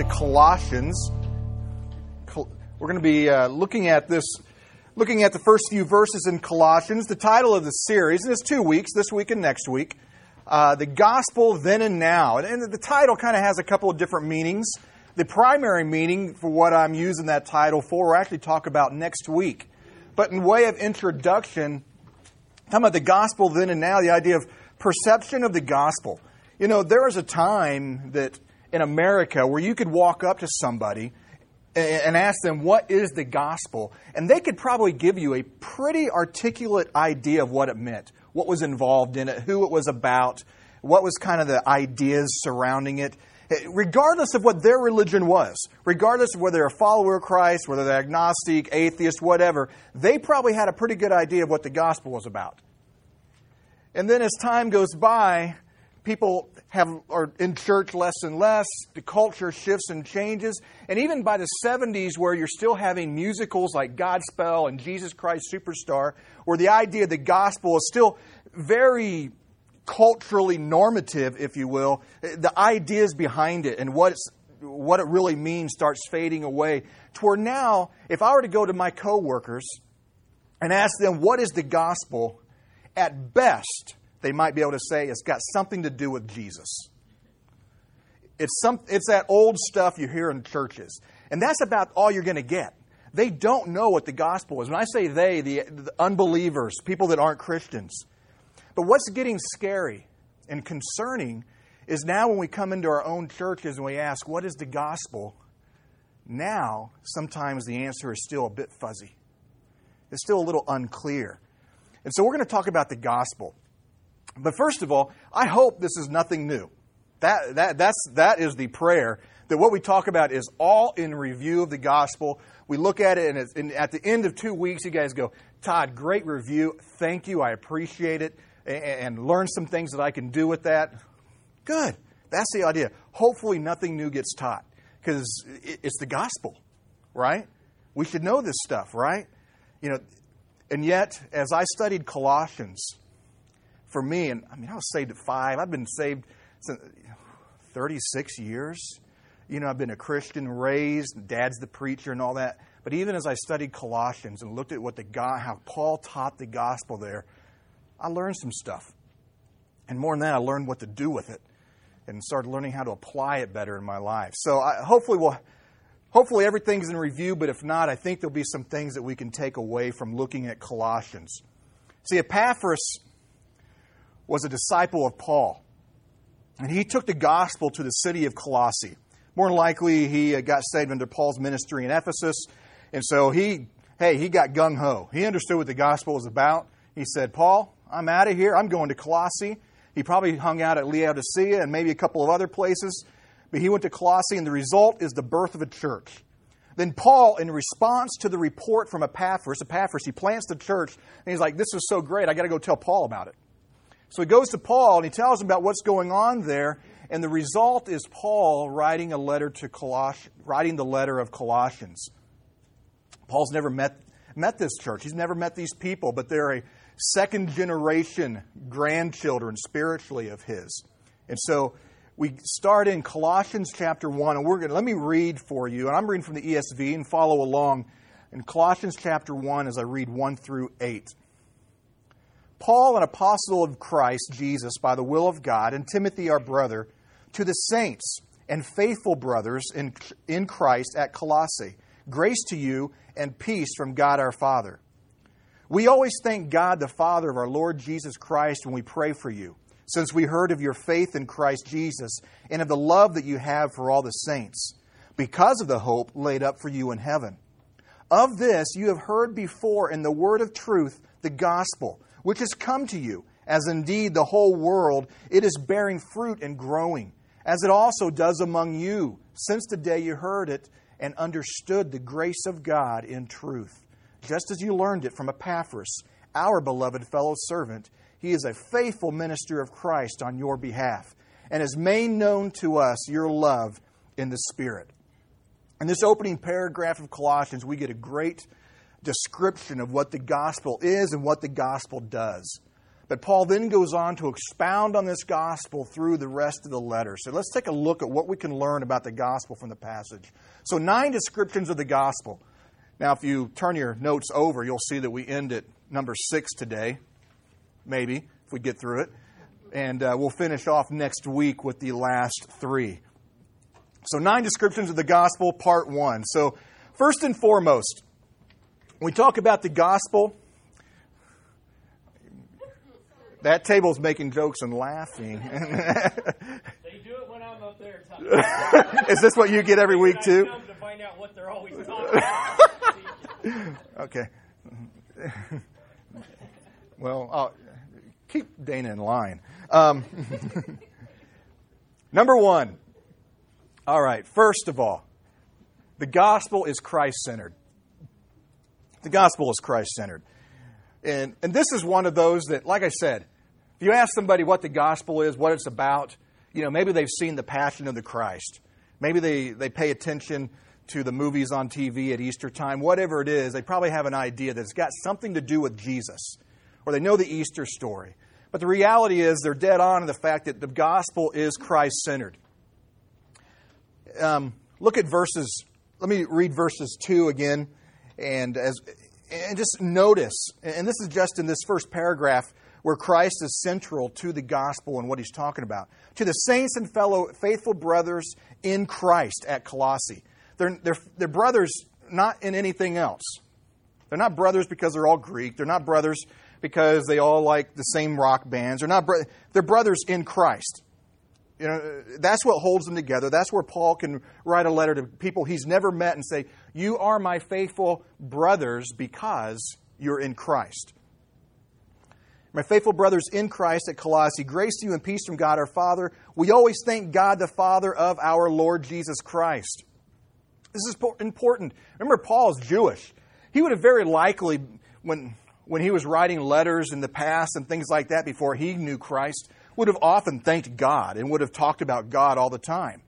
into Colossians. We're going to be uh, looking at this, looking at the first few verses in Colossians. The title of the series, and it's two weeks, this week and next week. Uh, the gospel then and now. And, and the title kind of has a couple of different meanings. The primary meaning for what I'm using that title for, we'll actually talk about next week. But in way of introduction, talking about the gospel then and now, the idea of perception of the gospel. You know, there was a time that in America where you could walk up to somebody and ask them, What is the gospel? And they could probably give you a pretty articulate idea of what it meant, what was involved in it, who it was about, what was kind of the ideas surrounding it. Eh, regardless of what their religion was, regardless of whether they're a follower of Christ, whether they're agnostic, atheist, whatever, they probably had a pretty good idea of what the gospel was about. And then as time goes by, people have are in church less and less the culture shifts and changes. And even by the 70s where you're still having musicals like godspell and jesus christ superstar where the idea of the gospel is still very culturally normative if you will the ideas behind it and what what it really means starts fading away to where now if i were to go to my coworkers and ask them what is the gospel? at best they might be able to say it's got something to do with Jesus. It's, some, it's that old stuff you hear in churches. And that's about all you're going to get. They don't know what the gospel is. When I say they, the, the unbelievers, people that aren't Christians. But what's getting scary and concerning is now when we come into our own churches and we ask, what is the gospel? Now, sometimes the answer is still a bit fuzzy. It's still a little unclear. And so we're going to talk about the gospel. But first of all, I hope this is nothing new. That, that, that's, that is the prayer. That what we talk about is all in review of the gospel. We look at it, and, and at the end of two weeks, you guys go, Todd, great review. Thank you. I appreciate it. And, and learn some things that I can do with that. Good. That's the idea. Hopefully, nothing new gets taught because it's the gospel, right? We should know this stuff, right? You know, and yet, as I studied Colossians, for me, and I mean, I was saved at five. I've been saved since 36 years. You know, I've been a Christian, raised, dad's the preacher and all that. But even as I studied Colossians and looked at what the God, how Paul taught the gospel there, I learned some stuff. And more than that, I learned what to do with it and started learning how to apply it better in my life. So I, hopefully we'll, hopefully everything's in review, but if not, I think there'll be some things that we can take away from looking at Colossians. See, Epaphras was a disciple of Paul. And he took the gospel to the city of Colossae. More than likely, he uh, got saved under Paul's ministry in Ephesus. And so he, hey, he got gung ho. He understood what the gospel was about. He said, Paul, I'm out of here. I'm going to Colossae. He probably hung out at Laodicea and maybe a couple of other places. But he went to Colossae, and the result is the birth of a church. Then Paul, in response to the report from Epaphras, Epaphras, he plants the church, and he's like, This is so great, I got to go tell Paul about it. So he goes to Paul and he tells him about what's going on there, and the result is Paul writing a letter to Coloss- writing the letter of Colossians. Paul's never met met this church. He's never met these people, but they're a second generation grandchildren spiritually of his. And so we start in Colossians chapter 1 and we're going to let me read for you and I'm reading from the ESV and follow along in Colossians chapter 1 as I read 1 through 8. Paul, an apostle of Christ Jesus by the will of God, and Timothy, our brother, to the saints and faithful brothers in, in Christ at Colossae, grace to you and peace from God our Father. We always thank God, the Father of our Lord Jesus Christ, when we pray for you, since we heard of your faith in Christ Jesus and of the love that you have for all the saints, because of the hope laid up for you in heaven. Of this you have heard before in the word of truth, the gospel which has come to you, as indeed the whole world, it is bearing fruit and growing, as it also does among you, since the day you heard it and understood the grace of God in truth. Just as you learned it from Epaphras, our beloved fellow servant, he is a faithful minister of Christ on your behalf, and has made known to us your love in the Spirit. In this opening paragraph of Colossians, we get a great description of what the gospel is and what the gospel does. But Paul then goes on to expound on this gospel through the rest of the letter. So let's take a look at what we can learn about the gospel from the passage. So, nine descriptions of the gospel. Now, if you turn your notes over, you'll see that we end at number six today, maybe, if we get through it. And uh, we'll finish off next week with the last three. So, nine descriptions of the gospel, part one. So, first and foremost, when we talk about the gospel, that table's making jokes and laughing. They do it when I'm up there. Is this what you get every week too? To find out what they're always talking. Okay. well, I'll keep Dana in line. Um, number one. All right. First of all, the gospel is Christ centered. The gospel is Christ centered. And, and this is one of those that, like I said, if you ask somebody what the gospel is, what it's about, you know, maybe they've seen the passion of the Christ. Maybe they, they pay attention to the movies on TV at Easter time, whatever it is, they probably have an idea that it's got something to do with Jesus, or they know the Easter story. But the reality is they're dead on in the fact that the gospel is Christ centered. Um, look at verses, let me read verses 2 again, and, as, and just notice, and this is just in this first paragraph where Christ is central to the gospel and what he's talking about. To the saints and fellow faithful brothers in Christ at Colossae. They're, they're, they're brothers not in anything else. They're not brothers because they're all Greek. They're not brothers because they all like the same rock bands. They're not. Bro- they're brothers in Christ. You know, that's what holds them together. That's where Paul can write a letter to people he's never met and say, "You are my faithful brothers because you're in Christ." My faithful brothers in Christ at Colossae, grace to you and peace from God our Father. We always thank God the Father of our Lord Jesus Christ. This is important. Remember, Paul is Jewish. He would have very likely, when, when he was writing letters in the past and things like that before he knew Christ, would have often thanked God and would have talked about God all the time.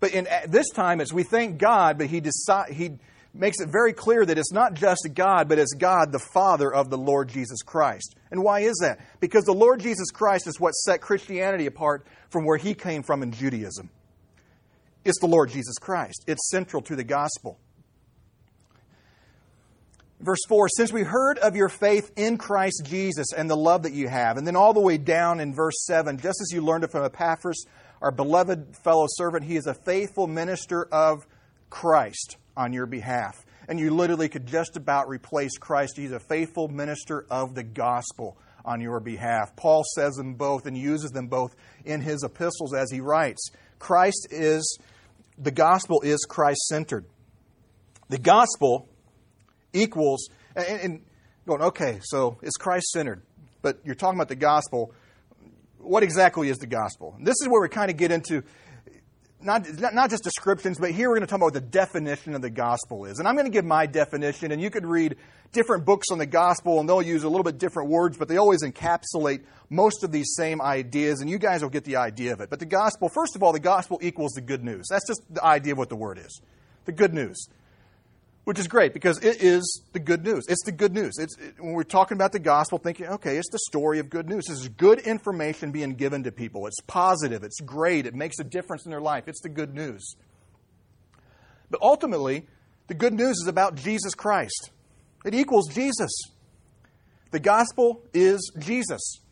But in this time, as we thank God, but he, decide, he makes it very clear that it's not just God, but it's God, the Father of the Lord Jesus Christ. And why is that? Because the Lord Jesus Christ is what set Christianity apart from where he came from in Judaism. It's the Lord Jesus Christ, it's central to the gospel. Verse 4 Since we heard of your faith in Christ Jesus and the love that you have, and then all the way down in verse 7, just as you learned it from Epaphras, our beloved fellow servant, he is a faithful minister of Christ on your behalf. And you literally could just about replace Christ. He's a faithful minister of the gospel on your behalf. Paul says them both and uses them both in his epistles as he writes. Christ is, the gospel is Christ centered. The gospel equals, and, and going, okay, so it's Christ centered, but you're talking about the gospel. What exactly is the gospel? And this is where we kind of get into not, not just descriptions, but here we're going to talk about what the definition of the gospel is. And I'm going to give my definition, and you could read different books on the gospel, and they'll use a little bit different words, but they always encapsulate most of these same ideas, and you guys will get the idea of it. But the gospel, first of all, the gospel equals the good news. That's just the idea of what the word is the good news which is great because it is the good news. It's the good news. It's, it, when we're talking about the gospel, thinking, okay, it's the story of good news. This is good information being given to people. It's positive. It's great. It makes a difference in their life. It's the good news. But ultimately, the good news is about Jesus Christ. It equals Jesus. The gospel is Jesus.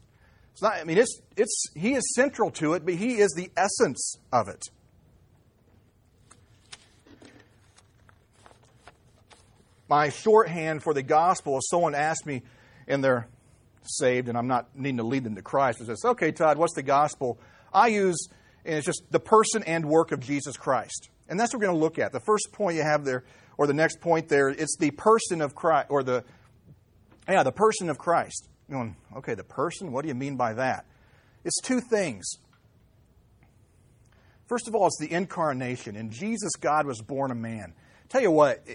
It's not, I mean, it's, it's, he is central to it, but he is the essence of it. My shorthand for the gospel is someone asked me and they're saved and I'm not needing to lead them to Christ. It says, okay, Todd, what's the gospel? I use, and it's just the person and work of Jesus Christ. And that's what we're going to look at. The first point you have there, or the next point there, it's the person of Christ, or the, yeah, the person of Christ. You're going, okay, the person? What do you mean by that? It's two things. First of all, it's the incarnation. In Jesus, God was born a man. Tell you what,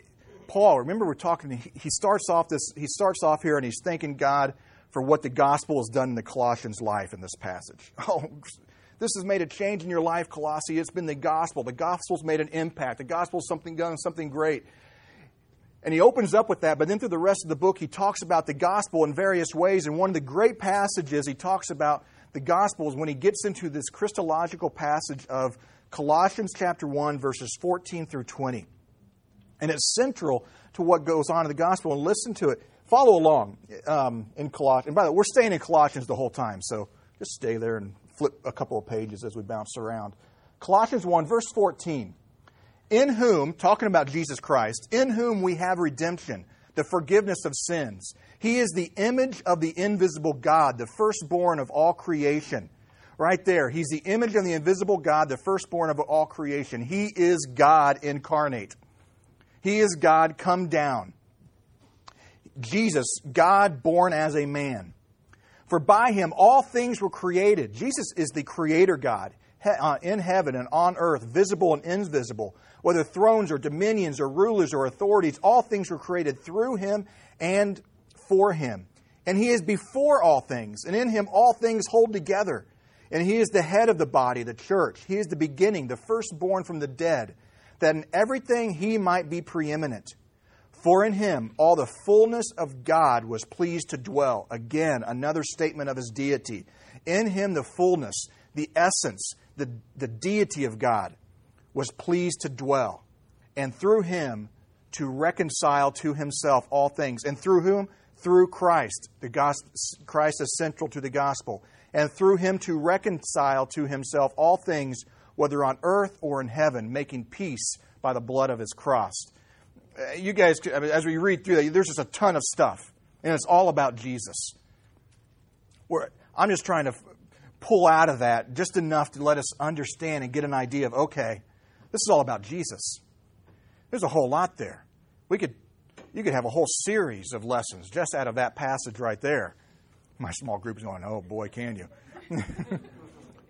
Paul, remember we're talking, he starts off this, he starts off here and he's thanking God for what the gospel has done in the Colossians' life in this passage. Oh, this has made a change in your life, Colossae. It's been the gospel. The gospel's made an impact. The gospel's something done, something great. And he opens up with that, but then through the rest of the book, he talks about the gospel in various ways. And one of the great passages he talks about the gospel is when he gets into this Christological passage of Colossians chapter 1, verses 14 through 20. And it's central to what goes on in the gospel. And listen to it. Follow along um, in Colossians. And by the way, we're staying in Colossians the whole time, so just stay there and flip a couple of pages as we bounce around. Colossians 1, verse 14 in whom, talking about Jesus Christ, in whom we have redemption, the forgiveness of sins. He is the image of the invisible God, the firstborn of all creation. Right there, he's the image of the invisible God, the firstborn of all creation. He is God incarnate. He is God come down. Jesus, God born as a man. For by him all things were created. Jesus is the creator God uh, in heaven and on earth, visible and invisible whether thrones or dominions or rulers or authorities, all things were created through him and for him. And he is before all things, and in him all things hold together. And he is the head of the body, the church. He is the beginning, the firstborn from the dead, that in everything he might be preeminent. For in him all the fullness of God was pleased to dwell. Again, another statement of his deity. In him the fullness, the essence, the, the deity of God was pleased to dwell, and through him to reconcile to himself all things. And through whom? Through Christ. The gospel, Christ is central to the gospel. And through him to reconcile to himself all things, whether on earth or in heaven, making peace by the blood of his cross. Uh, you guys, as we read through that, there's just a ton of stuff, and it's all about Jesus. We're, I'm just trying to pull out of that just enough to let us understand and get an idea of okay, this is all about Jesus. There's a whole lot there. We could, you could have a whole series of lessons just out of that passage right there. My small group is going, oh boy, can you?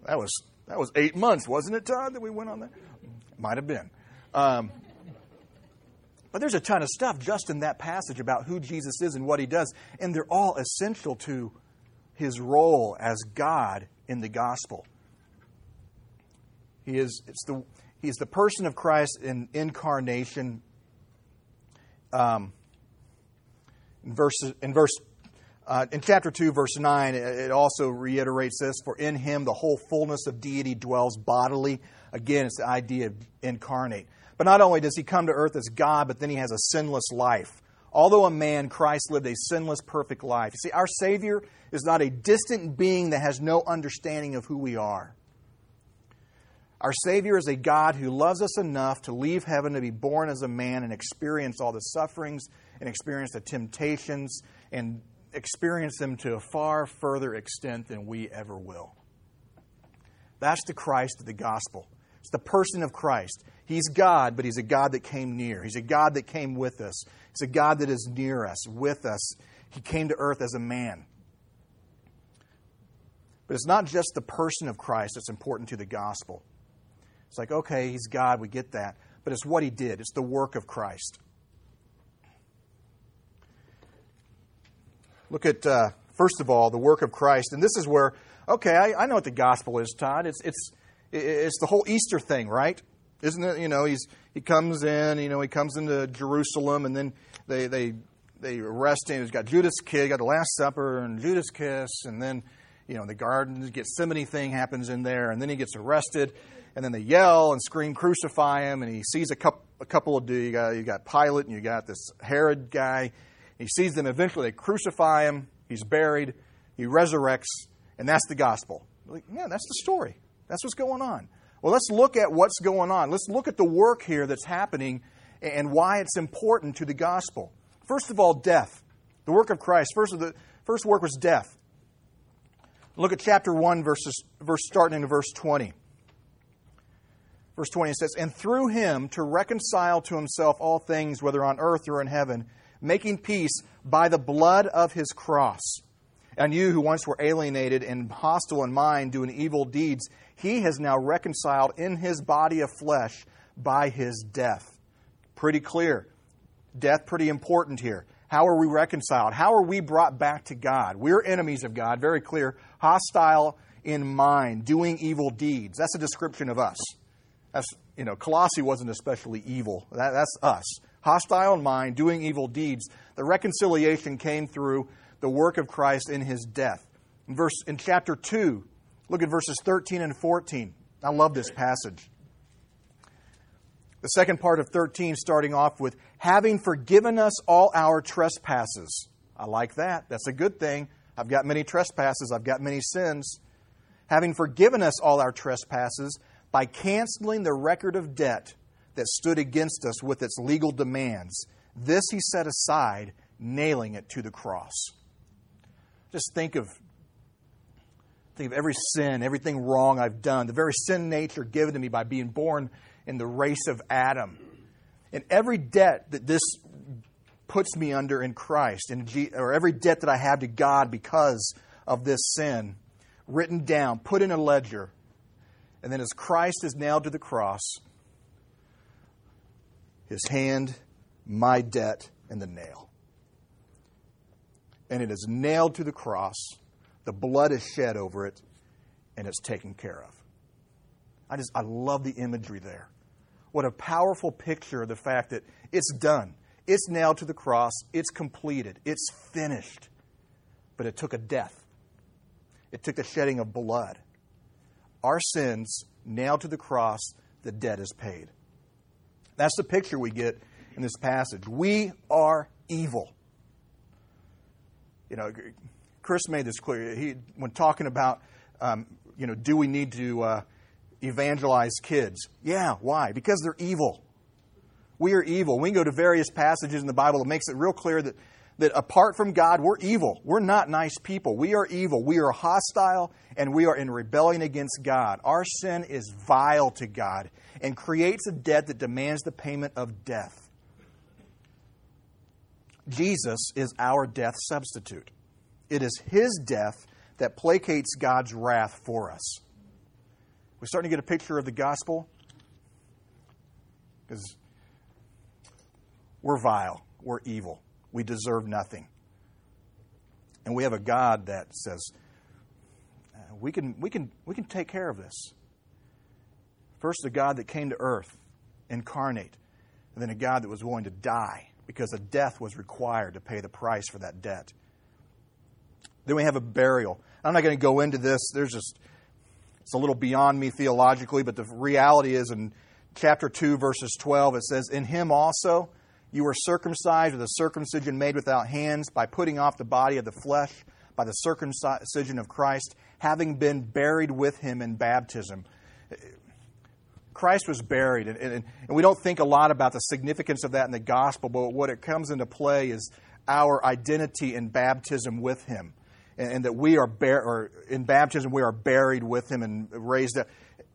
that was that was eight months, wasn't it, Todd, that we went on that? Might have been. Um, but there's a ton of stuff just in that passage about who Jesus is and what he does, and they're all essential to his role as God in the gospel. He is it's the He's the person of Christ in incarnation. Um, in verse, in verse uh, in chapter 2, verse 9, it also reiterates this For in him the whole fullness of deity dwells bodily. Again, it's the idea of incarnate. But not only does he come to earth as God, but then he has a sinless life. Although a man, Christ lived a sinless, perfect life. You see, our Savior is not a distant being that has no understanding of who we are. Our Savior is a God who loves us enough to leave heaven to be born as a man and experience all the sufferings and experience the temptations and experience them to a far further extent than we ever will. That's the Christ of the gospel. It's the person of Christ. He's God, but He's a God that came near. He's a God that came with us. He's a God that is near us, with us. He came to earth as a man. But it's not just the person of Christ that's important to the gospel. It's like, okay, he's God, we get that. But it's what he did, it's the work of Christ. Look at, uh, first of all, the work of Christ. And this is where, okay, I, I know what the gospel is, Todd. It's, it's, it's the whole Easter thing, right? Isn't it? You know, he's, he comes in, you know, he comes into Jerusalem, and then they, they, they arrest him. He's got Judas' kid, got the Last Supper and Judas' kiss, and then, you know, the garden Gethsemane thing happens in there, and then he gets arrested and then they yell and scream, crucify him. And he sees a couple, a couple of. You got, you got Pilate and you got this Herod guy. He sees them. Eventually, they crucify him. He's buried. He resurrects. And that's the gospel. Like, yeah, that's the story. That's what's going on. Well, let's look at what's going on. Let's look at the work here that's happening and why it's important to the gospel. First of all, death. The work of Christ. First, of the, first work was death. Look at chapter 1, verses, verse starting in verse 20. Verse 20 it says, And through him to reconcile to himself all things, whether on earth or in heaven, making peace by the blood of his cross. And you who once were alienated and hostile in mind, doing evil deeds, he has now reconciled in his body of flesh by his death. Pretty clear. Death, pretty important here. How are we reconciled? How are we brought back to God? We're enemies of God, very clear. Hostile in mind, doing evil deeds. That's a description of us. That's, you know, Colossae wasn't especially evil. That, that's us. Hostile in mind, doing evil deeds. The reconciliation came through the work of Christ in his death. In verse in chapter 2, look at verses 13 and 14. I love this passage. The second part of 13 starting off with having forgiven us all our trespasses. I like that. That's a good thing. I've got many trespasses, I've got many sins. Having forgiven us all our trespasses by canceling the record of debt that stood against us with its legal demands. This he set aside, nailing it to the cross. Just think of think of every sin, everything wrong I've done, the very sin nature given to me by being born in the race of Adam. And every debt that this puts me under in Christ, or every debt that I have to God because of this sin, written down, put in a ledger, and then as Christ is nailed to the cross, his hand, my debt, and the nail. And it is nailed to the cross, the blood is shed over it, and it's taken care of. I just, I love the imagery there. What a powerful picture of the fact that it's done. It's nailed to the cross. It's completed. It's finished. But it took a death, it took the shedding of blood. Our sins nailed to the cross, the debt is paid. That's the picture we get in this passage. We are evil. You know, Chris made this clear. He, when talking about, um, you know, do we need to uh, evangelize kids? Yeah, why? Because they're evil. We are evil. We can go to various passages in the Bible that makes it real clear that, that apart from God, we're evil. We're not nice people. We are evil. We are hostile and we are in rebellion against God. Our sin is vile to God and creates a debt that demands the payment of death. Jesus is our death substitute. It is his death that placates God's wrath for us. We're starting to get a picture of the gospel because we're vile, we're evil, we deserve nothing. And we have a God that says, uh, we can, we, can, we can take care of this. First, a God that came to earth, incarnate, and then a God that was willing to die because a death was required to pay the price for that debt. Then we have a burial. I'm not going to go into this. There's just it's a little beyond me theologically, but the reality is in chapter 2 verses 12 it says in him also you were circumcised with a circumcision made without hands by putting off the body of the flesh by the circumcision of Christ, having been buried with him in baptism. Christ was buried, and, and, and, we don't think a lot about the significance of that in the gospel, but what it comes into play is our identity in baptism with him. And, and that we are or in baptism we are buried with him and raised up.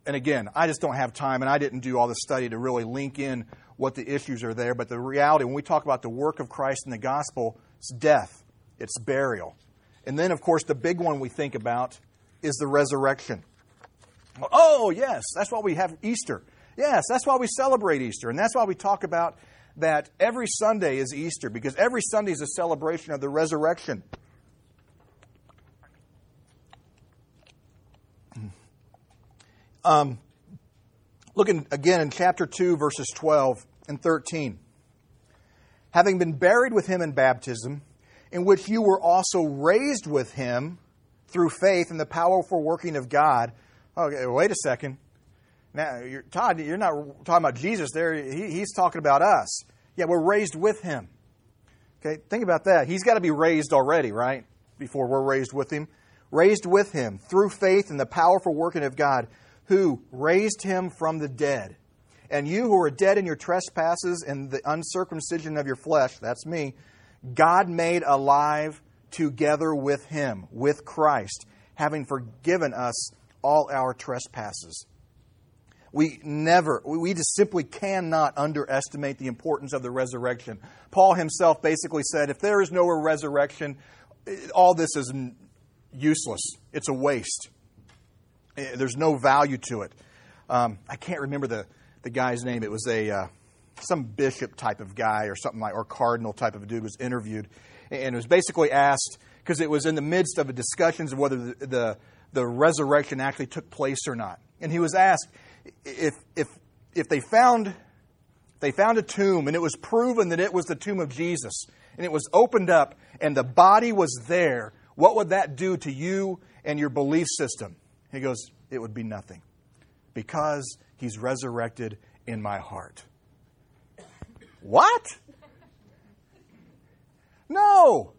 And again, I just don't have time, and I didn't do all the study to really link in what the issues are there. But the reality, when we talk about the work of Christ in the gospel, it's death, it's burial. And then, of course, the big one we think about is the resurrection. Oh, yes, that's why we have Easter. Yes, that's why we celebrate Easter. And that's why we talk about that every Sunday is Easter, because every Sunday is a celebration of the resurrection. Um, Looking again in chapter 2, verses 12 and 13. Having been buried with him in baptism, in which you were also raised with him through faith in the powerful working of God. Okay, wait a second. Now, you're, Todd, you're not talking about Jesus there. He, he's talking about us. Yeah, we're raised with him. Okay, think about that. He's got to be raised already, right? Before we're raised with him. Raised with him through faith in the powerful working of God who raised him from the dead. And you who are dead in your trespasses and the uncircumcision of your flesh, that's me, God made alive together with him, with Christ, having forgiven us all our trespasses. We never, we just simply cannot underestimate the importance of the resurrection. Paul himself basically said, if there is no resurrection, all this is useless. It's a waste. Eh, there's no value to it. Um, I can't remember the, the guy's name. It was a uh, some bishop type of guy or something like, or cardinal type of dude was interviewed, and was basically asked because it was in the midst of a discussions of whether the, the the resurrection actually took place or not. And he was asked if if if they found They found a tomb, and it was proven that it was the tomb of Jesus. And it was opened up, and the body was there. What would that do to you and your belief system? He goes, It would be nothing because he's resurrected in my heart. What? No.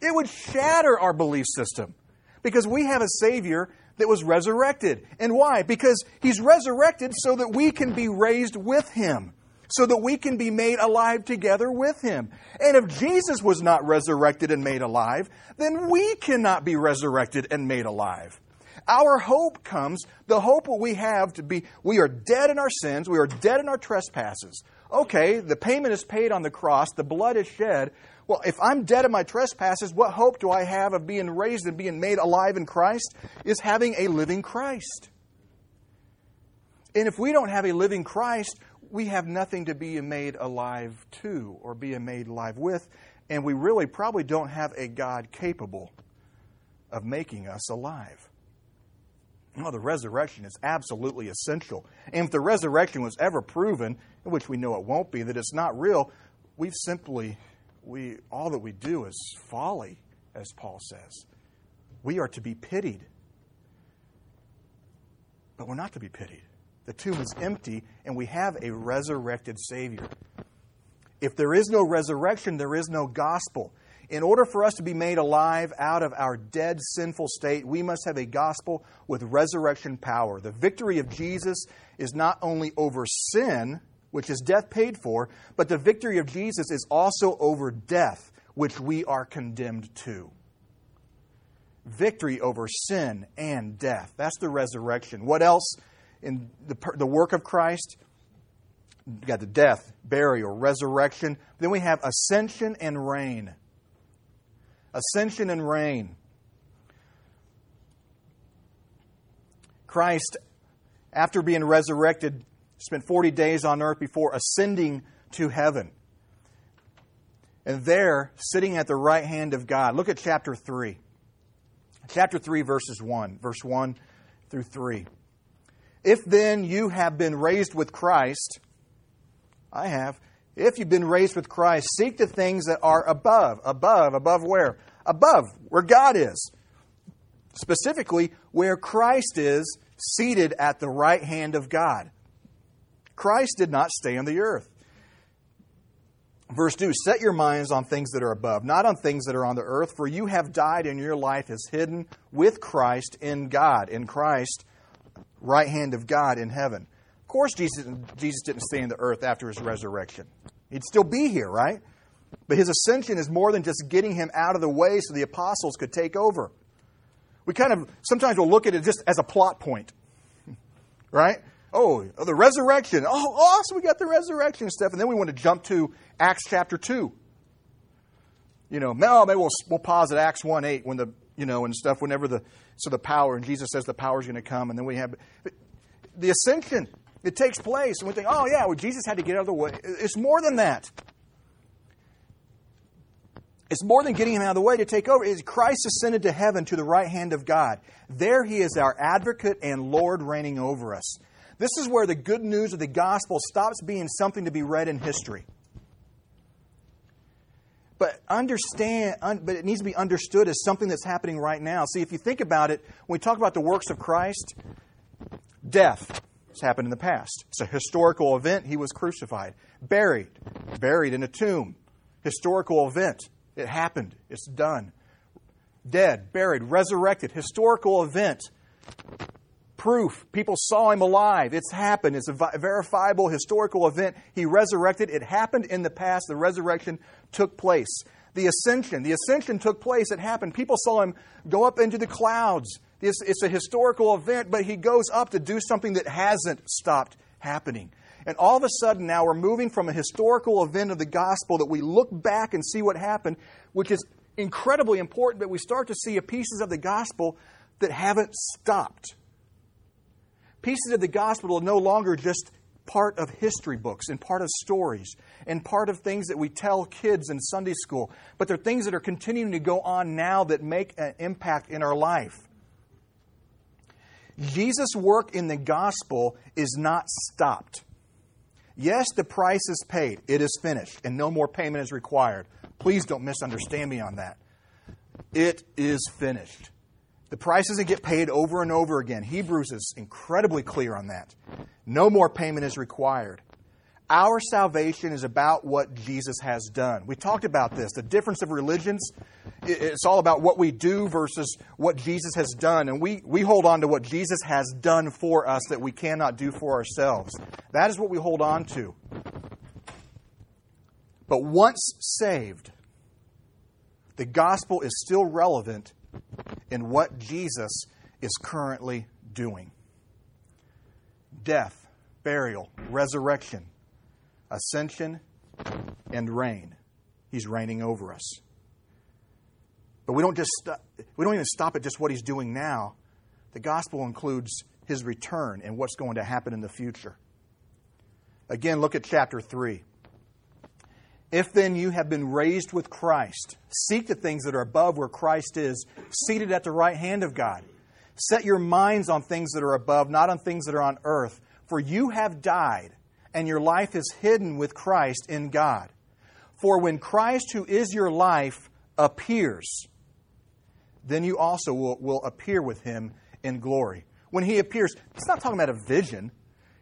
It would shatter our belief system because we have a Savior that was resurrected. And why? Because he's resurrected so that we can be raised with him, so that we can be made alive together with him. And if Jesus was not resurrected and made alive, then we cannot be resurrected and made alive. Our hope comes, the hope we have to be, we are dead in our sins, we are dead in our trespasses. Okay, the payment is paid on the cross, the blood is shed. Well, if I'm dead in my trespasses, what hope do I have of being raised and being made alive in Christ? Is having a living Christ. And if we don't have a living Christ, we have nothing to be made alive to or be made alive with, and we really probably don't have a God capable of making us alive. No, the resurrection is absolutely essential. And if the resurrection was ever proven, which we know it won't be, that it's not real, we've simply, we, all that we do is folly, as Paul says. We are to be pitied. But we're not to be pitied. The tomb is empty, and we have a resurrected Savior. If there is no resurrection, there is no gospel. In order for us to be made alive out of our dead, sinful state, we must have a gospel with resurrection power. The victory of Jesus is not only over sin, which is death paid for, but the victory of Jesus is also over death, which we are condemned to. Victory over sin and death. That's the resurrection. What else in the, the work of Christ? We've got the death, burial, resurrection. Then we have ascension and reign ascension and reign. Christ, after being resurrected, spent 40 days on earth before ascending to heaven. And there, sitting at the right hand of God, look at chapter 3. Chapter 3, verses 1, verse 1 through 3. If then you have been raised with Christ, I have, if you've been raised with Christ, seek the things that are above. Above, above where? Above, where God is. Specifically, where Christ is seated at the right hand of God. Christ did not stay on the earth. Verse 2 Set your minds on things that are above, not on things that are on the earth, for you have died, and your life is hidden with Christ in God, in Christ, right hand of God in heaven. Of course, Jesus, Jesus didn't stay in the earth after his resurrection. He'd still be here, right? But his ascension is more than just getting him out of the way so the apostles could take over. We kind of sometimes we'll look at it just as a plot point, right? Oh, the resurrection. Oh, awesome, we got the resurrection stuff. And then we want to jump to Acts chapter 2. You know, no, maybe we'll, we'll pause at Acts 1 8 when the, you know, and stuff, whenever the, so the power, and Jesus says the power is going to come. And then we have the ascension. It takes place, and we think, oh, yeah, well, Jesus had to get out of the way. It's more than that. It's more than getting him out of the way to take over. It's Christ ascended to heaven to the right hand of God. There he is our advocate and Lord reigning over us. This is where the good news of the gospel stops being something to be read in history. But understand, but it needs to be understood as something that's happening right now. See, if you think about it, when we talk about the works of Christ, death, has happened in the past. It's a historical event. He was crucified, buried, buried in a tomb. Historical event. It happened. It's done. Dead, buried, resurrected. Historical event. Proof. People saw him alive. It's happened. It's a verifiable historical event. He resurrected. It happened in the past. The resurrection took place. The ascension. The ascension took place. It happened. People saw him go up into the clouds. It's, it's a historical event, but he goes up to do something that hasn't stopped happening. And all of a sudden now we're moving from a historical event of the gospel that we look back and see what happened, which is incredibly important, but we start to see pieces of the gospel that haven't stopped. Pieces of the gospel are no longer just part of history books and part of stories and part of things that we tell kids in Sunday school, but they're things that are continuing to go on now that make an impact in our life. Jesus' work in the gospel is not stopped. Yes, the price is paid. It is finished, and no more payment is required. Please don't misunderstand me on that. It is finished. The price doesn't get paid over and over again. Hebrews is incredibly clear on that. No more payment is required. Our salvation is about what Jesus has done. We talked about this. The difference of religions, it's all about what we do versus what Jesus has done. And we, we hold on to what Jesus has done for us that we cannot do for ourselves. That is what we hold on to. But once saved, the gospel is still relevant in what Jesus is currently doing death, burial, resurrection, ascension, and reign. He's reigning over us. But we don't just st- we don't even stop at just what he's doing now. The gospel includes his return and what's going to happen in the future. Again, look at chapter 3. If then you have been raised with Christ, seek the things that are above where Christ is, seated at the right hand of God. Set your minds on things that are above, not on things that are on earth. For you have died, and your life is hidden with Christ in God. For when Christ, who is your life, appears, then you also will, will appear with him in glory. When he appears, he's not talking about a vision.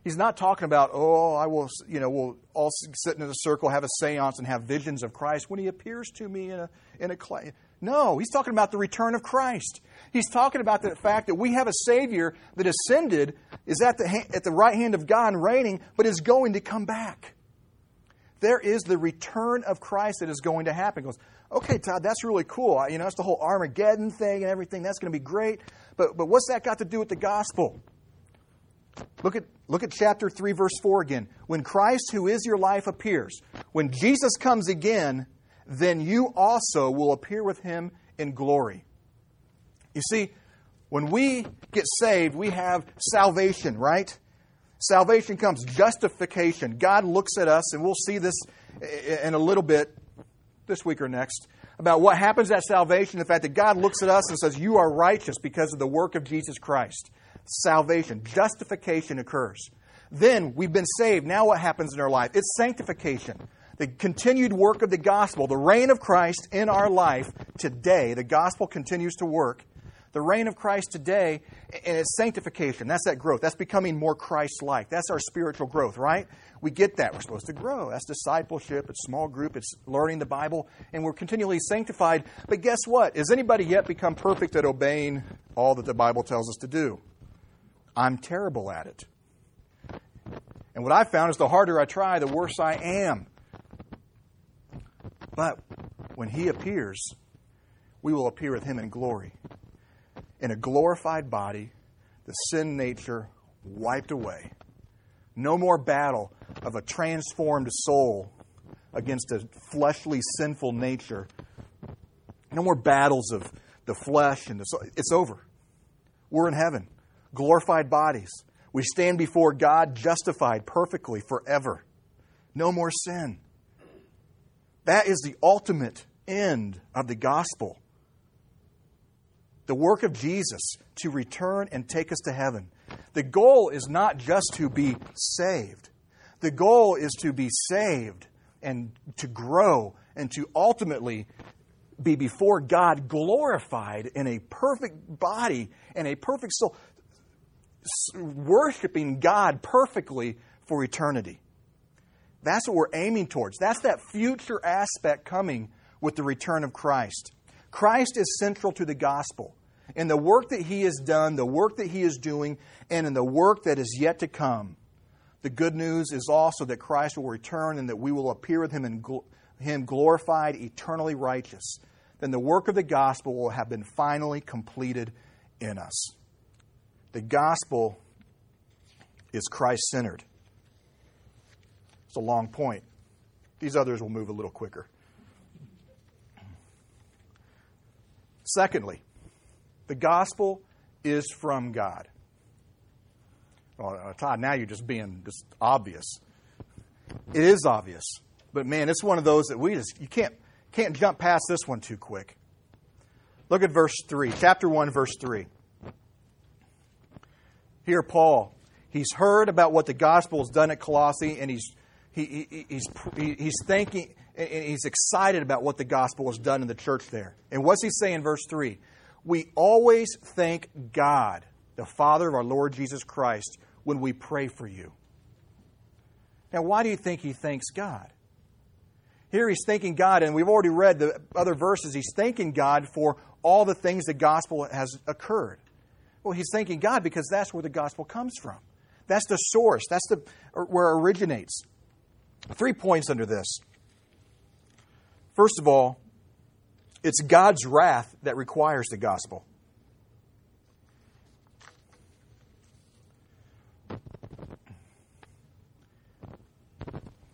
He's not talking about, oh, I will, you know, we'll all sit in a circle, have a seance, and have visions of Christ when he appears to me in a, in a clay. No, he's talking about the return of Christ. He's talking about the fact that we have a Savior that ascended, is at the, at the right hand of God reigning, but is going to come back. There is the return of Christ that is going to happen. He goes, okay, Todd, that's really cool. You know, that's the whole Armageddon thing and everything. That's going to be great. But, but what's that got to do with the gospel? Look at, look at chapter 3, verse 4 again. When Christ, who is your life, appears, when Jesus comes again, then you also will appear with him in glory. You see, when we get saved, we have salvation, right? Salvation comes, justification. God looks at us, and we'll see this in a little bit this week or next about what happens at salvation the fact that God looks at us and says, You are righteous because of the work of Jesus Christ. Salvation, justification occurs. Then we've been saved. Now what happens in our life? It's sanctification. The continued work of the gospel, the reign of Christ in our life today. The gospel continues to work. The reign of Christ today, and it's sanctification. That's that growth. That's becoming more Christ like. That's our spiritual growth, right? We get that. We're supposed to grow. That's discipleship. It's small group. It's learning the Bible. And we're continually sanctified. But guess what? Has anybody yet become perfect at obeying all that the Bible tells us to do? I'm terrible at it. And what I found is the harder I try, the worse I am. But when He appears, we will appear with Him in glory. In a glorified body, the sin nature wiped away. No more battle of a transformed soul against a fleshly, sinful nature. No more battles of the flesh and the soul. It's over. We're in heaven, glorified bodies. We stand before God justified perfectly forever. No more sin. That is the ultimate end of the gospel. The work of Jesus to return and take us to heaven. The goal is not just to be saved, the goal is to be saved and to grow and to ultimately be before God glorified in a perfect body and a perfect soul, worshiping God perfectly for eternity. That's what we're aiming towards. That's that future aspect coming with the return of Christ. Christ is central to the gospel. In the work that he has done, the work that he is doing, and in the work that is yet to come. The good news is also that Christ will return and that we will appear with him gl- him glorified, eternally righteous. Then the work of the gospel will have been finally completed in us. The gospel is Christ centered. It's a long point. These others will move a little quicker. Secondly, the gospel is from God. Well, uh, Todd, now you're just being just obvious. It is obvious, but man, it's one of those that we just you can't can't jump past this one too quick. Look at verse three, chapter one, verse three. Here, Paul, he's heard about what the gospel has done at Colossae, and he's he, he, he's, he's thinking, he's excited about what the gospel has done in the church there. And what's he saying in verse 3? We always thank God, the Father of our Lord Jesus Christ, when we pray for you. Now, why do you think he thanks God? Here he's thanking God, and we've already read the other verses. He's thanking God for all the things the gospel has occurred. Well, he's thanking God because that's where the gospel comes from. That's the source. That's the, where it originates. Three points under this. First of all, it's God's wrath that requires the gospel.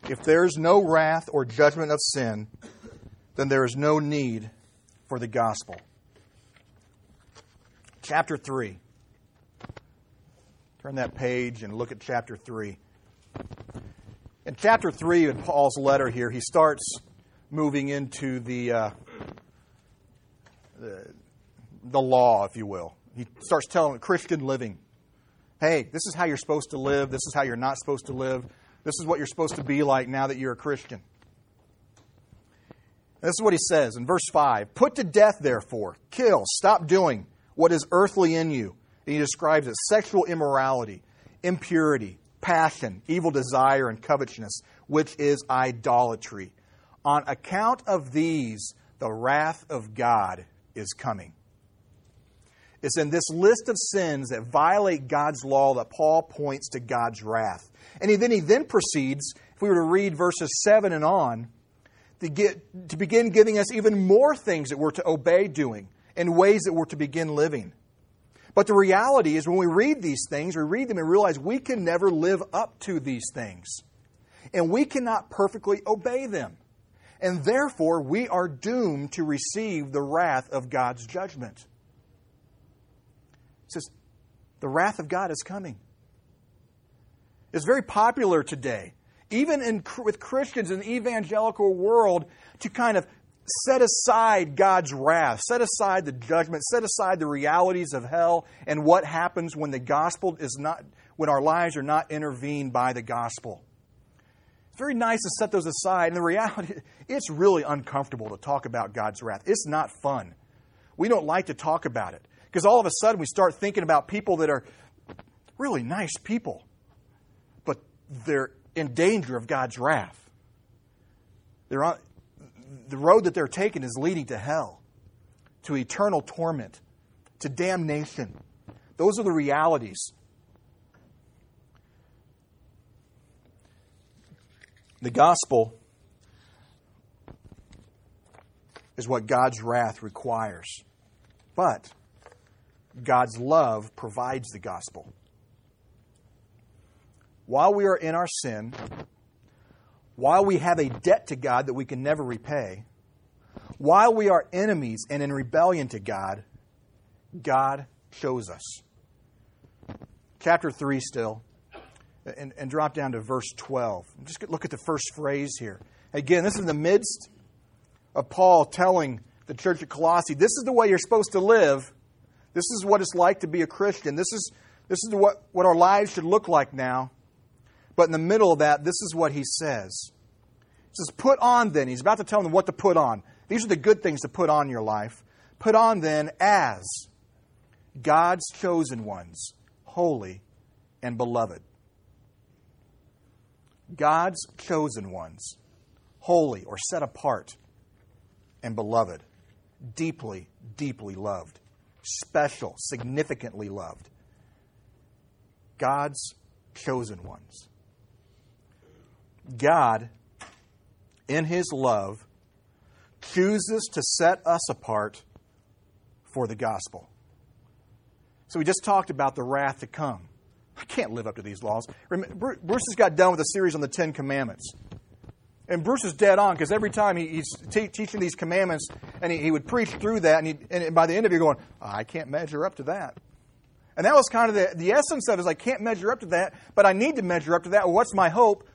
If there is no wrath or judgment of sin, then there is no need for the gospel. Chapter 3. Turn that page and look at chapter 3. In chapter 3 in Paul's letter here, he starts moving into the, uh, the, the law, if you will. He starts telling Christian living. Hey, this is how you're supposed to live. This is how you're not supposed to live. This is what you're supposed to be like now that you're a Christian. This is what he says in verse 5 Put to death, therefore, kill, stop doing what is earthly in you. And he describes it sexual immorality, impurity, passion, evil desire, and covetousness, which is idolatry. On account of these, the wrath of God is coming. It's in this list of sins that violate God's law that Paul points to God's wrath. And he, then he then proceeds, if we were to read verses 7 and on, to, get, to begin giving us even more things that we're to obey doing and ways that we're to begin living. But the reality is, when we read these things, we read them and realize we can never live up to these things. And we cannot perfectly obey them. And therefore, we are doomed to receive the wrath of God's judgment. It says, the wrath of God is coming. It's very popular today, even in, with Christians in the evangelical world, to kind of set aside God's wrath, set aside the judgment, set aside the realities of hell and what happens when the gospel is not, when our lives are not intervened by the gospel. It's very nice to set those aside, and the reality, it's really uncomfortable to talk about God's wrath. It's not fun. We don't like to talk about it because all of a sudden we start thinking about people that are really nice people but they're in danger of God's wrath. They're on, the road that they're taking is leading to hell, to eternal torment, to damnation. Those are the realities. The gospel is what God's wrath requires. But God's love provides the gospel while we are in our sin, while we have a debt to God that we can never repay, while we are enemies and in rebellion to God, God chose us. Chapter 3 still, and, and drop down to verse 12. Just look at the first phrase here. Again, this is in the midst of Paul telling the church at Colossae, this is the way you're supposed to live. This is what it's like to be a Christian. This is, this is what, what our lives should look like now. But in the middle of that, this is what he says. He says, Put on then. He's about to tell them what to put on. These are the good things to put on in your life. Put on then as God's chosen ones, holy and beloved. God's chosen ones, holy or set apart and beloved, deeply, deeply loved, special, significantly loved. God's chosen ones. God, in His love, chooses to set us apart for the gospel. So we just talked about the wrath to come. I can't live up to these laws. Bruce has got done with a series on the Ten Commandments. And Bruce is dead on because every time he, he's te- teaching these commandments and he, he, would preach through that, and, and by the end of it, you're going, I can't measure up to that. And that was kind of the, the essence of it is I can't measure up to that, but I need to measure up to that. What's my hope?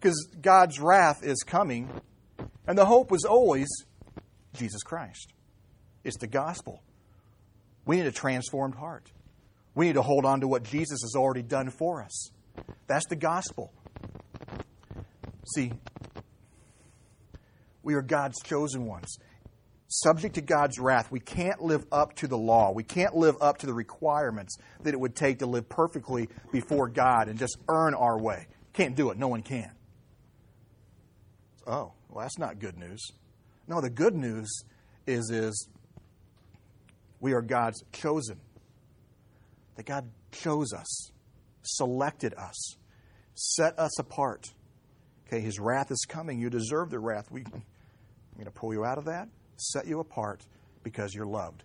Because God's wrath is coming. And the hope was always Jesus Christ. It's the gospel. We need a transformed heart. We need to hold on to what Jesus has already done for us. That's the gospel. See, we are God's chosen ones. Subject to God's wrath, we can't live up to the law. We can't live up to the requirements that it would take to live perfectly before God and just earn our way. Can't do it. No one can. Oh, well, that's not good news. No, the good news is, is we are God's chosen. That God chose us, selected us, set us apart. Okay, his wrath is coming. You deserve the wrath. We, I'm going to pull you out of that, set you apart because you're loved.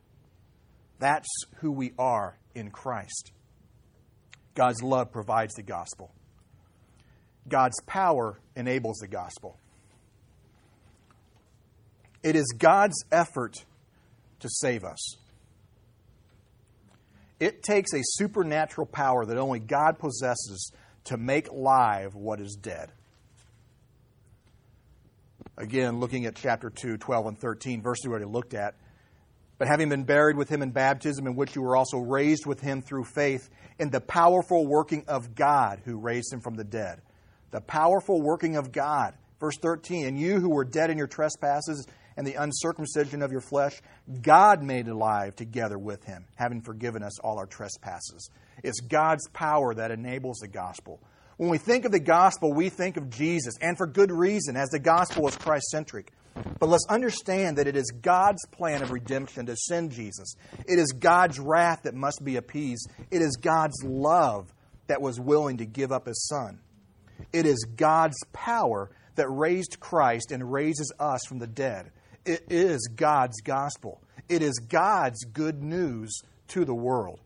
That's who we are in Christ. God's love provides the gospel. God's power enables the gospel. It is God's effort to save us. It takes a supernatural power that only God possesses to make live what is dead. Again, looking at chapter 2, 12 and 13, verses we already looked at. But having been buried with him in baptism, in which you were also raised with him through faith in the powerful working of God who raised him from the dead. The powerful working of God. Verse 13, and you who were dead in your trespasses and the uncircumcision of your flesh, God made alive together with him, having forgiven us all our trespasses. It's God's power that enables the gospel. When we think of the gospel, we think of Jesus, and for good reason, as the gospel is Christ centric. But let's understand that it is God's plan of redemption to send Jesus. It is God's wrath that must be appeased. It is God's love that was willing to give up his son. It is God's power that raised Christ and raises us from the dead. It is God's gospel. It is God's good news to the world.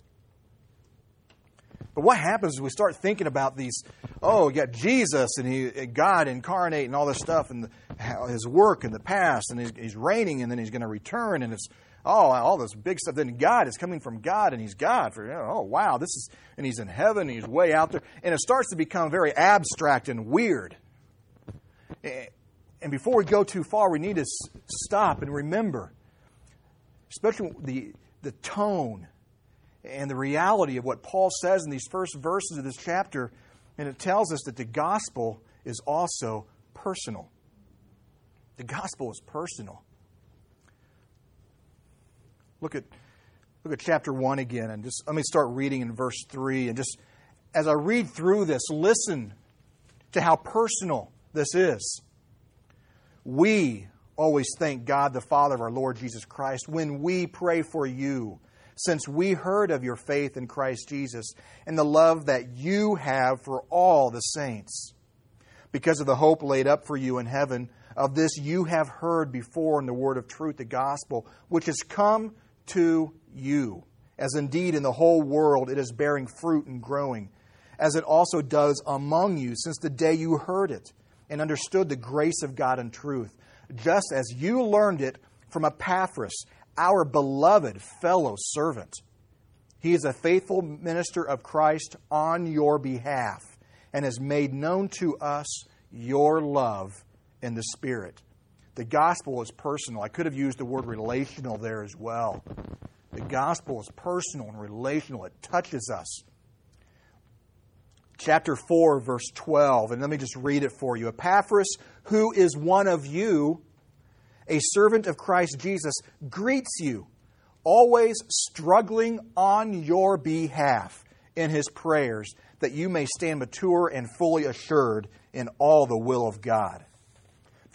But what happens is we start thinking about these, oh, you got Jesus and he, God incarnate and all this stuff and the, his work in the past and he's, he's reigning and then he's going to return and it's, oh, all this big stuff. Then God is coming from God and he's God for, oh, wow, this is, and he's in heaven and he's way out there. And it starts to become very abstract and weird. And before we go too far, we need to stop and remember, especially the, the tone and the reality of what Paul says in these first verses of this chapter. And it tells us that the gospel is also personal. The gospel is personal. Look at, look at chapter 1 again, and just let me start reading in verse 3. And just as I read through this, listen to how personal this is. We always thank God the Father of our Lord Jesus Christ when we pray for you, since we heard of your faith in Christ Jesus and the love that you have for all the saints. Because of the hope laid up for you in heaven, of this you have heard before in the word of truth, the gospel, which has come to you, as indeed in the whole world it is bearing fruit and growing, as it also does among you since the day you heard it and understood the grace of God and truth, just as you learned it from Epaphras, our beloved fellow servant. He is a faithful minister of Christ on your behalf and has made known to us your love in the Spirit. The gospel is personal. I could have used the word relational there as well. The gospel is personal and relational, it touches us chapter 4, verse 12. And let me just read it for you. Epaphras, who is one of you, a servant of Christ Jesus, greets you, always struggling on your behalf in his prayers, that you may stand mature and fully assured in all the will of God.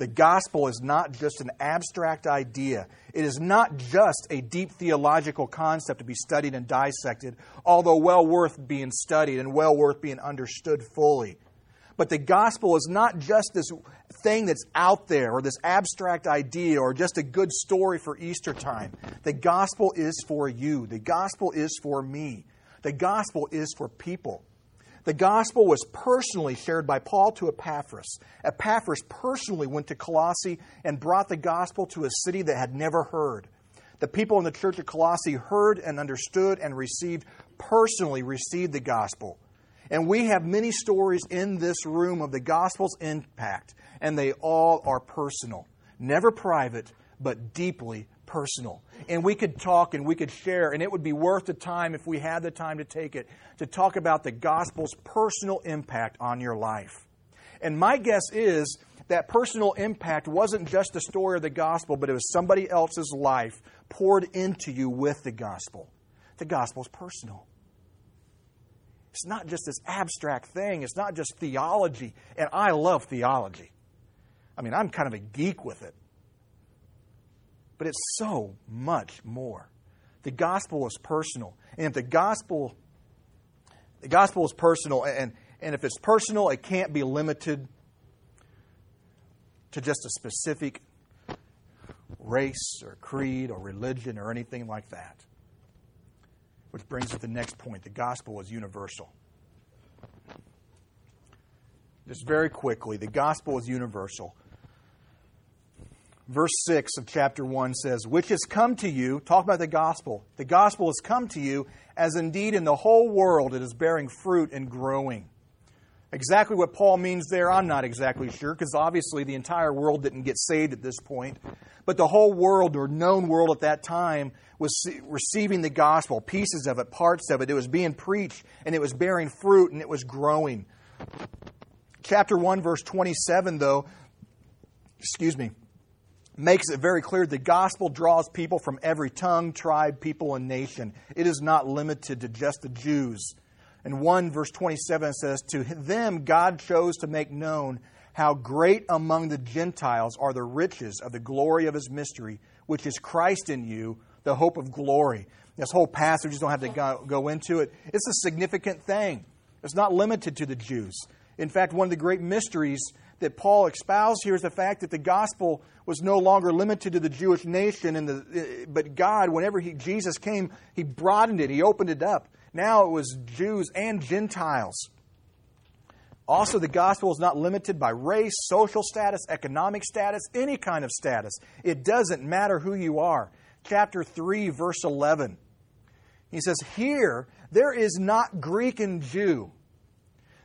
The gospel is not just an abstract idea. It is not just a deep theological concept to be studied and dissected, although well worth being studied and well worth being understood fully. But the gospel is not just this thing that's out there or this abstract idea or just a good story for Easter time. The gospel is for you. The gospel is for me. The gospel is for people. The gospel was personally shared by Paul to Epaphras. Epaphras personally went to Colossae and brought the gospel to a city that had never heard. The people in the church of Colossae heard and understood and received, personally received the gospel. And we have many stories in this room of the gospel's impact, and they all are personal. Never private, but deeply personal. And we could talk and we could share, and it would be worth the time if we had the time to take it to talk about the gospel's personal impact on your life. And my guess is that personal impact wasn't just the story of the gospel, but it was somebody else's life poured into you with the gospel. The gospel is personal. It's not just this abstract thing, it's not just theology. And I love theology. I mean, I'm kind of a geek with it. But it's so much more. The gospel is personal. And if the gospel the gospel is personal and, and if it's personal, it can't be limited to just a specific race or creed or religion or anything like that. Which brings us to the next point the gospel is universal. Just very quickly, the gospel is universal. Verse 6 of chapter 1 says, Which has come to you, talk about the gospel. The gospel has come to you, as indeed in the whole world it is bearing fruit and growing. Exactly what Paul means there, I'm not exactly sure, because obviously the entire world didn't get saved at this point. But the whole world, or known world at that time, was receiving the gospel, pieces of it, parts of it. It was being preached, and it was bearing fruit, and it was growing. Chapter 1, verse 27, though, excuse me, makes it very clear the gospel draws people from every tongue, tribe, people, and nation. It is not limited to just the Jews. And 1 verse 27 says, To them God chose to make known how great among the Gentiles are the riches of the glory of his mystery, which is Christ in you, the hope of glory. This whole passage, you don't have to go, go into it. It's a significant thing. It's not limited to the Jews. In fact, one of the great mysteries that Paul espoused here is the fact that the gospel was no longer limited to the Jewish nation, and the, but God, whenever he, Jesus came, he broadened it, he opened it up. Now it was Jews and Gentiles. Also, the gospel is not limited by race, social status, economic status, any kind of status. It doesn't matter who you are. Chapter 3, verse 11. He says, Here there is not Greek and Jew.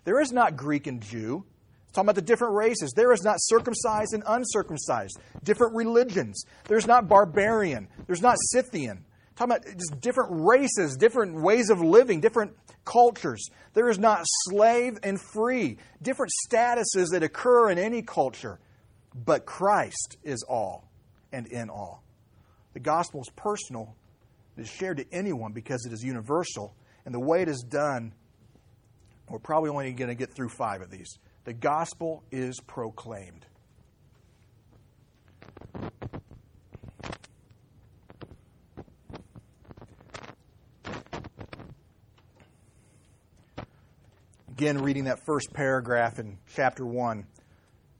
There is not Greek and Jew. It's talking about the different races. There is not circumcised and uncircumcised. Different religions. There's not barbarian. There's not Scythian talking about just different races, different ways of living, different cultures. There is not slave and free, different statuses that occur in any culture. But Christ is all and in all. The gospel is personal, it is shared to anyone because it is universal. And the way it is done, we're probably only going to get through five of these. The gospel is proclaimed. Again, reading that first paragraph in chapter 1.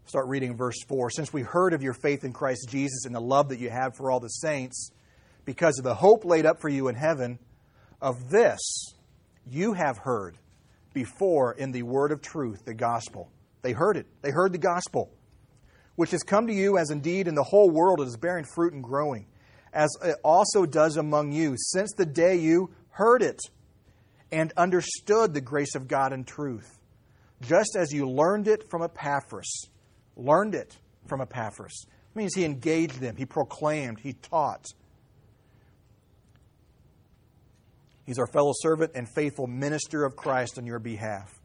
Start reading verse 4. Since we heard of your faith in Christ Jesus and the love that you have for all the saints, because of the hope laid up for you in heaven, of this you have heard before in the word of truth, the gospel. They heard it. They heard the gospel, which has come to you as indeed in the whole world it is bearing fruit and growing, as it also does among you, since the day you heard it and understood the grace of God in truth, just as you learned it from Epaphras. Learned it from Epaphras. It means he engaged them, he proclaimed, he taught. He's our fellow servant and faithful minister of Christ on your behalf.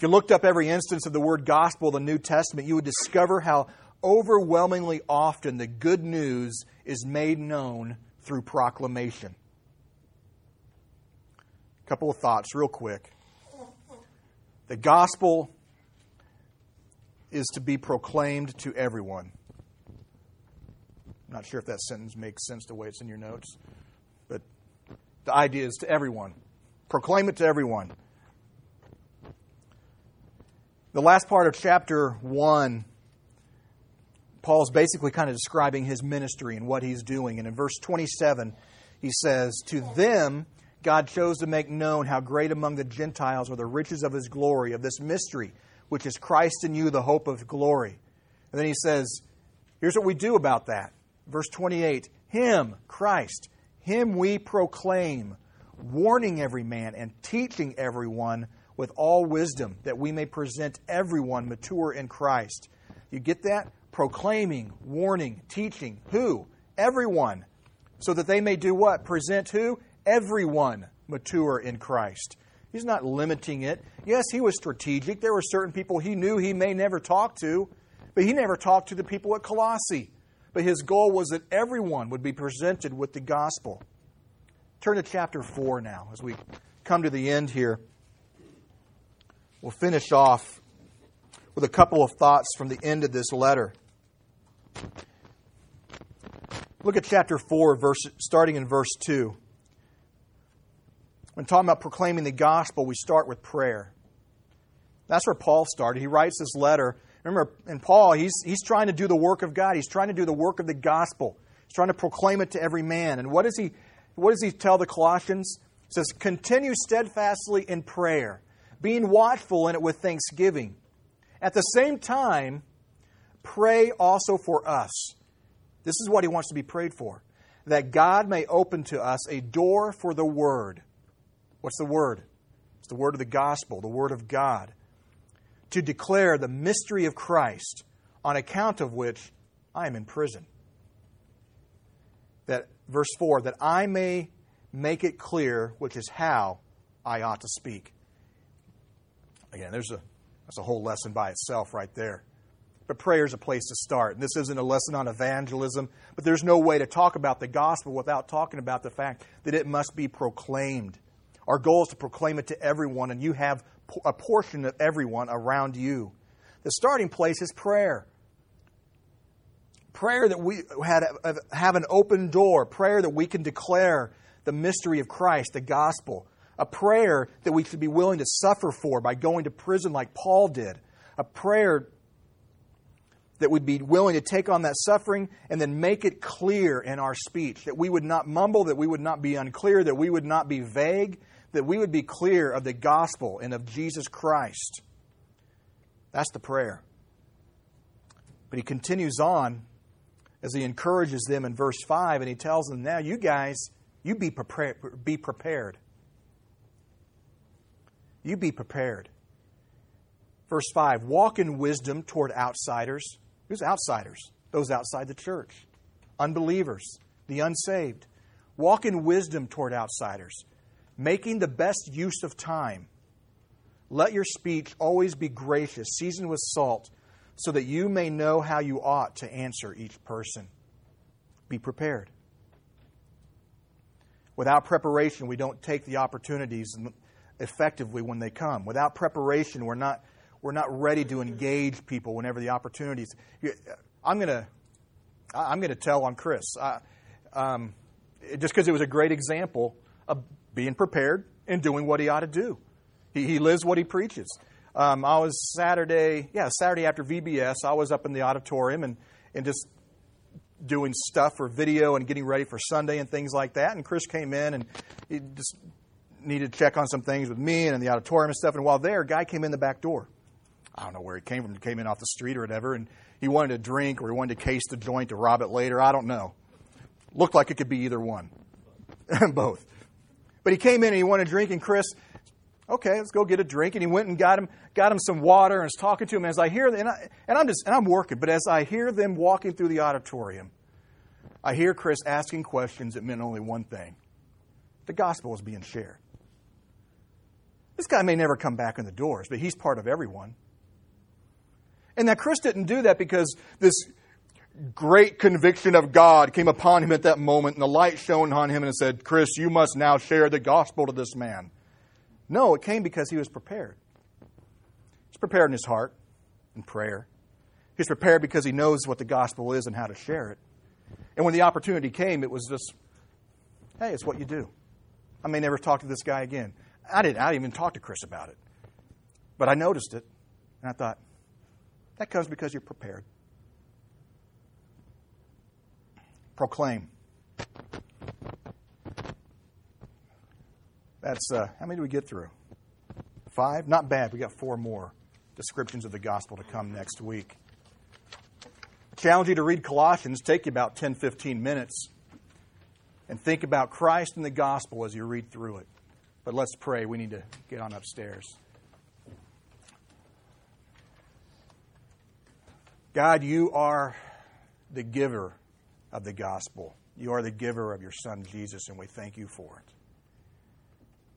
If you looked up every instance of the word gospel in the New Testament, you would discover how overwhelmingly often the good news is made known through proclamation A couple of thoughts, real quick. The gospel is to be proclaimed to everyone. I'm not sure if that sentence makes sense the way it's in your notes, but the idea is to everyone. Proclaim it to everyone. The last part of chapter 1, Paul's basically kind of describing his ministry and what he's doing. And in verse 27, he says, To them, God chose to make known how great among the Gentiles are the riches of his glory, of this mystery, which is Christ in you, the hope of glory. And then he says, here's what we do about that. Verse 28 Him, Christ, Him we proclaim, warning every man and teaching everyone with all wisdom, that we may present everyone mature in Christ. You get that? Proclaiming, warning, teaching. Who? Everyone. So that they may do what? Present who? everyone mature in Christ. He's not limiting it. Yes, he was strategic. There were certain people he knew he may never talk to, but he never talked to the people at Colossae. But his goal was that everyone would be presented with the gospel. Turn to chapter 4 now as we come to the end here. We'll finish off with a couple of thoughts from the end of this letter. Look at chapter 4, verse, starting in verse 2. When talking about proclaiming the gospel, we start with prayer. That's where Paul started. He writes this letter. Remember, in Paul, he's, he's trying to do the work of God. He's trying to do the work of the gospel. He's trying to proclaim it to every man. And what does he, what does he tell the Colossians? He says, Continue steadfastly in prayer, being watchful in it with thanksgiving. At the same time, pray also for us. This is what he wants to be prayed for that God may open to us a door for the word. What's the word? It's the word of the gospel, the word of God. To declare the mystery of Christ, on account of which I am in prison. That verse 4 that I may make it clear which is how I ought to speak. Again, there's a that's a whole lesson by itself right there. But prayer is a place to start. And this isn't a lesson on evangelism, but there's no way to talk about the gospel without talking about the fact that it must be proclaimed. Our goal is to proclaim it to everyone, and you have a portion of everyone around you. The starting place is prayer. Prayer that we had, have an open door, prayer that we can declare the mystery of Christ, the gospel a prayer that we should be willing to suffer for by going to prison like Paul did, a prayer that we'd be willing to take on that suffering and then make it clear in our speech, that we would not mumble, that we would not be unclear, that we would not be vague, that we would be clear of the gospel and of Jesus Christ. That's the prayer. But he continues on as he encourages them in verse 5, and he tells them, Now, you guys, you be prepared. Be prepared. You be prepared. Verse 5 Walk in wisdom toward outsiders. Who's outsiders? Those outside the church, unbelievers, the unsaved. Walk in wisdom toward outsiders, making the best use of time. Let your speech always be gracious, seasoned with salt, so that you may know how you ought to answer each person. Be prepared. Without preparation, we don't take the opportunities effectively when they come. Without preparation, we're not, we're not ready to engage people whenever the opportunities. I'm going to I'm going to tell on Chris, um, just because it was a great example of being prepared and doing what he ought to do. He, he lives what he preaches. Um, I was Saturday, yeah, Saturday after VBS, I was up in the auditorium and, and just doing stuff for video and getting ready for Sunday and things like that. And Chris came in and he just needed to check on some things with me and in the auditorium and stuff. And while there, a guy came in the back door. I don't know where he came from. He came in off the street or whatever, and he wanted a drink or he wanted to case the joint to rob it later. I don't know. Looked like it could be either one, both. But he came in and he wanted a drink, and Chris, okay, let's go get a drink. And he went and got him, got him some water, and was talking to him. As I hear, and, I, and I'm just, and I'm working, but as I hear them walking through the auditorium, I hear Chris asking questions that meant only one thing: the gospel was being shared. This guy may never come back in the doors, but he's part of everyone. And that Chris didn't do that because this great conviction of God came upon him at that moment, and the light shone on him and said, Chris, you must now share the gospel to this man. No, it came because he was prepared. He's prepared in his heart in prayer. He's prepared because he knows what the gospel is and how to share it. And when the opportunity came, it was just, hey, it's what you do. I may never talk to this guy again. I didn't, I didn't even talk to Chris about it. But I noticed it, and I thought, that comes because you're prepared. Proclaim. That's, uh, how many do we get through? Five? Not bad. We got four more descriptions of the gospel to come next week. Challenge you to read Colossians. Take you about 10, 15 minutes and think about Christ and the gospel as you read through it. But let's pray. We need to get on upstairs. God, you are the giver of the gospel. You are the giver of your Son, Jesus, and we thank you for it.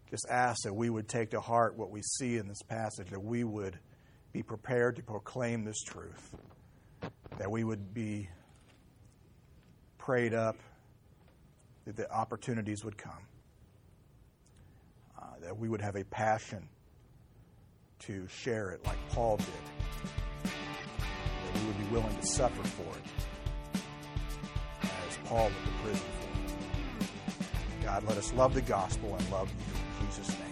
just ask that we would take to heart what we see in this passage, that we would be prepared to proclaim this truth, that we would be prayed up, that the opportunities would come, that we would have a passion to share it like Paul did, that we would be willing to suffer for it, as Paul went to prison for it. God, let us love the gospel and love you.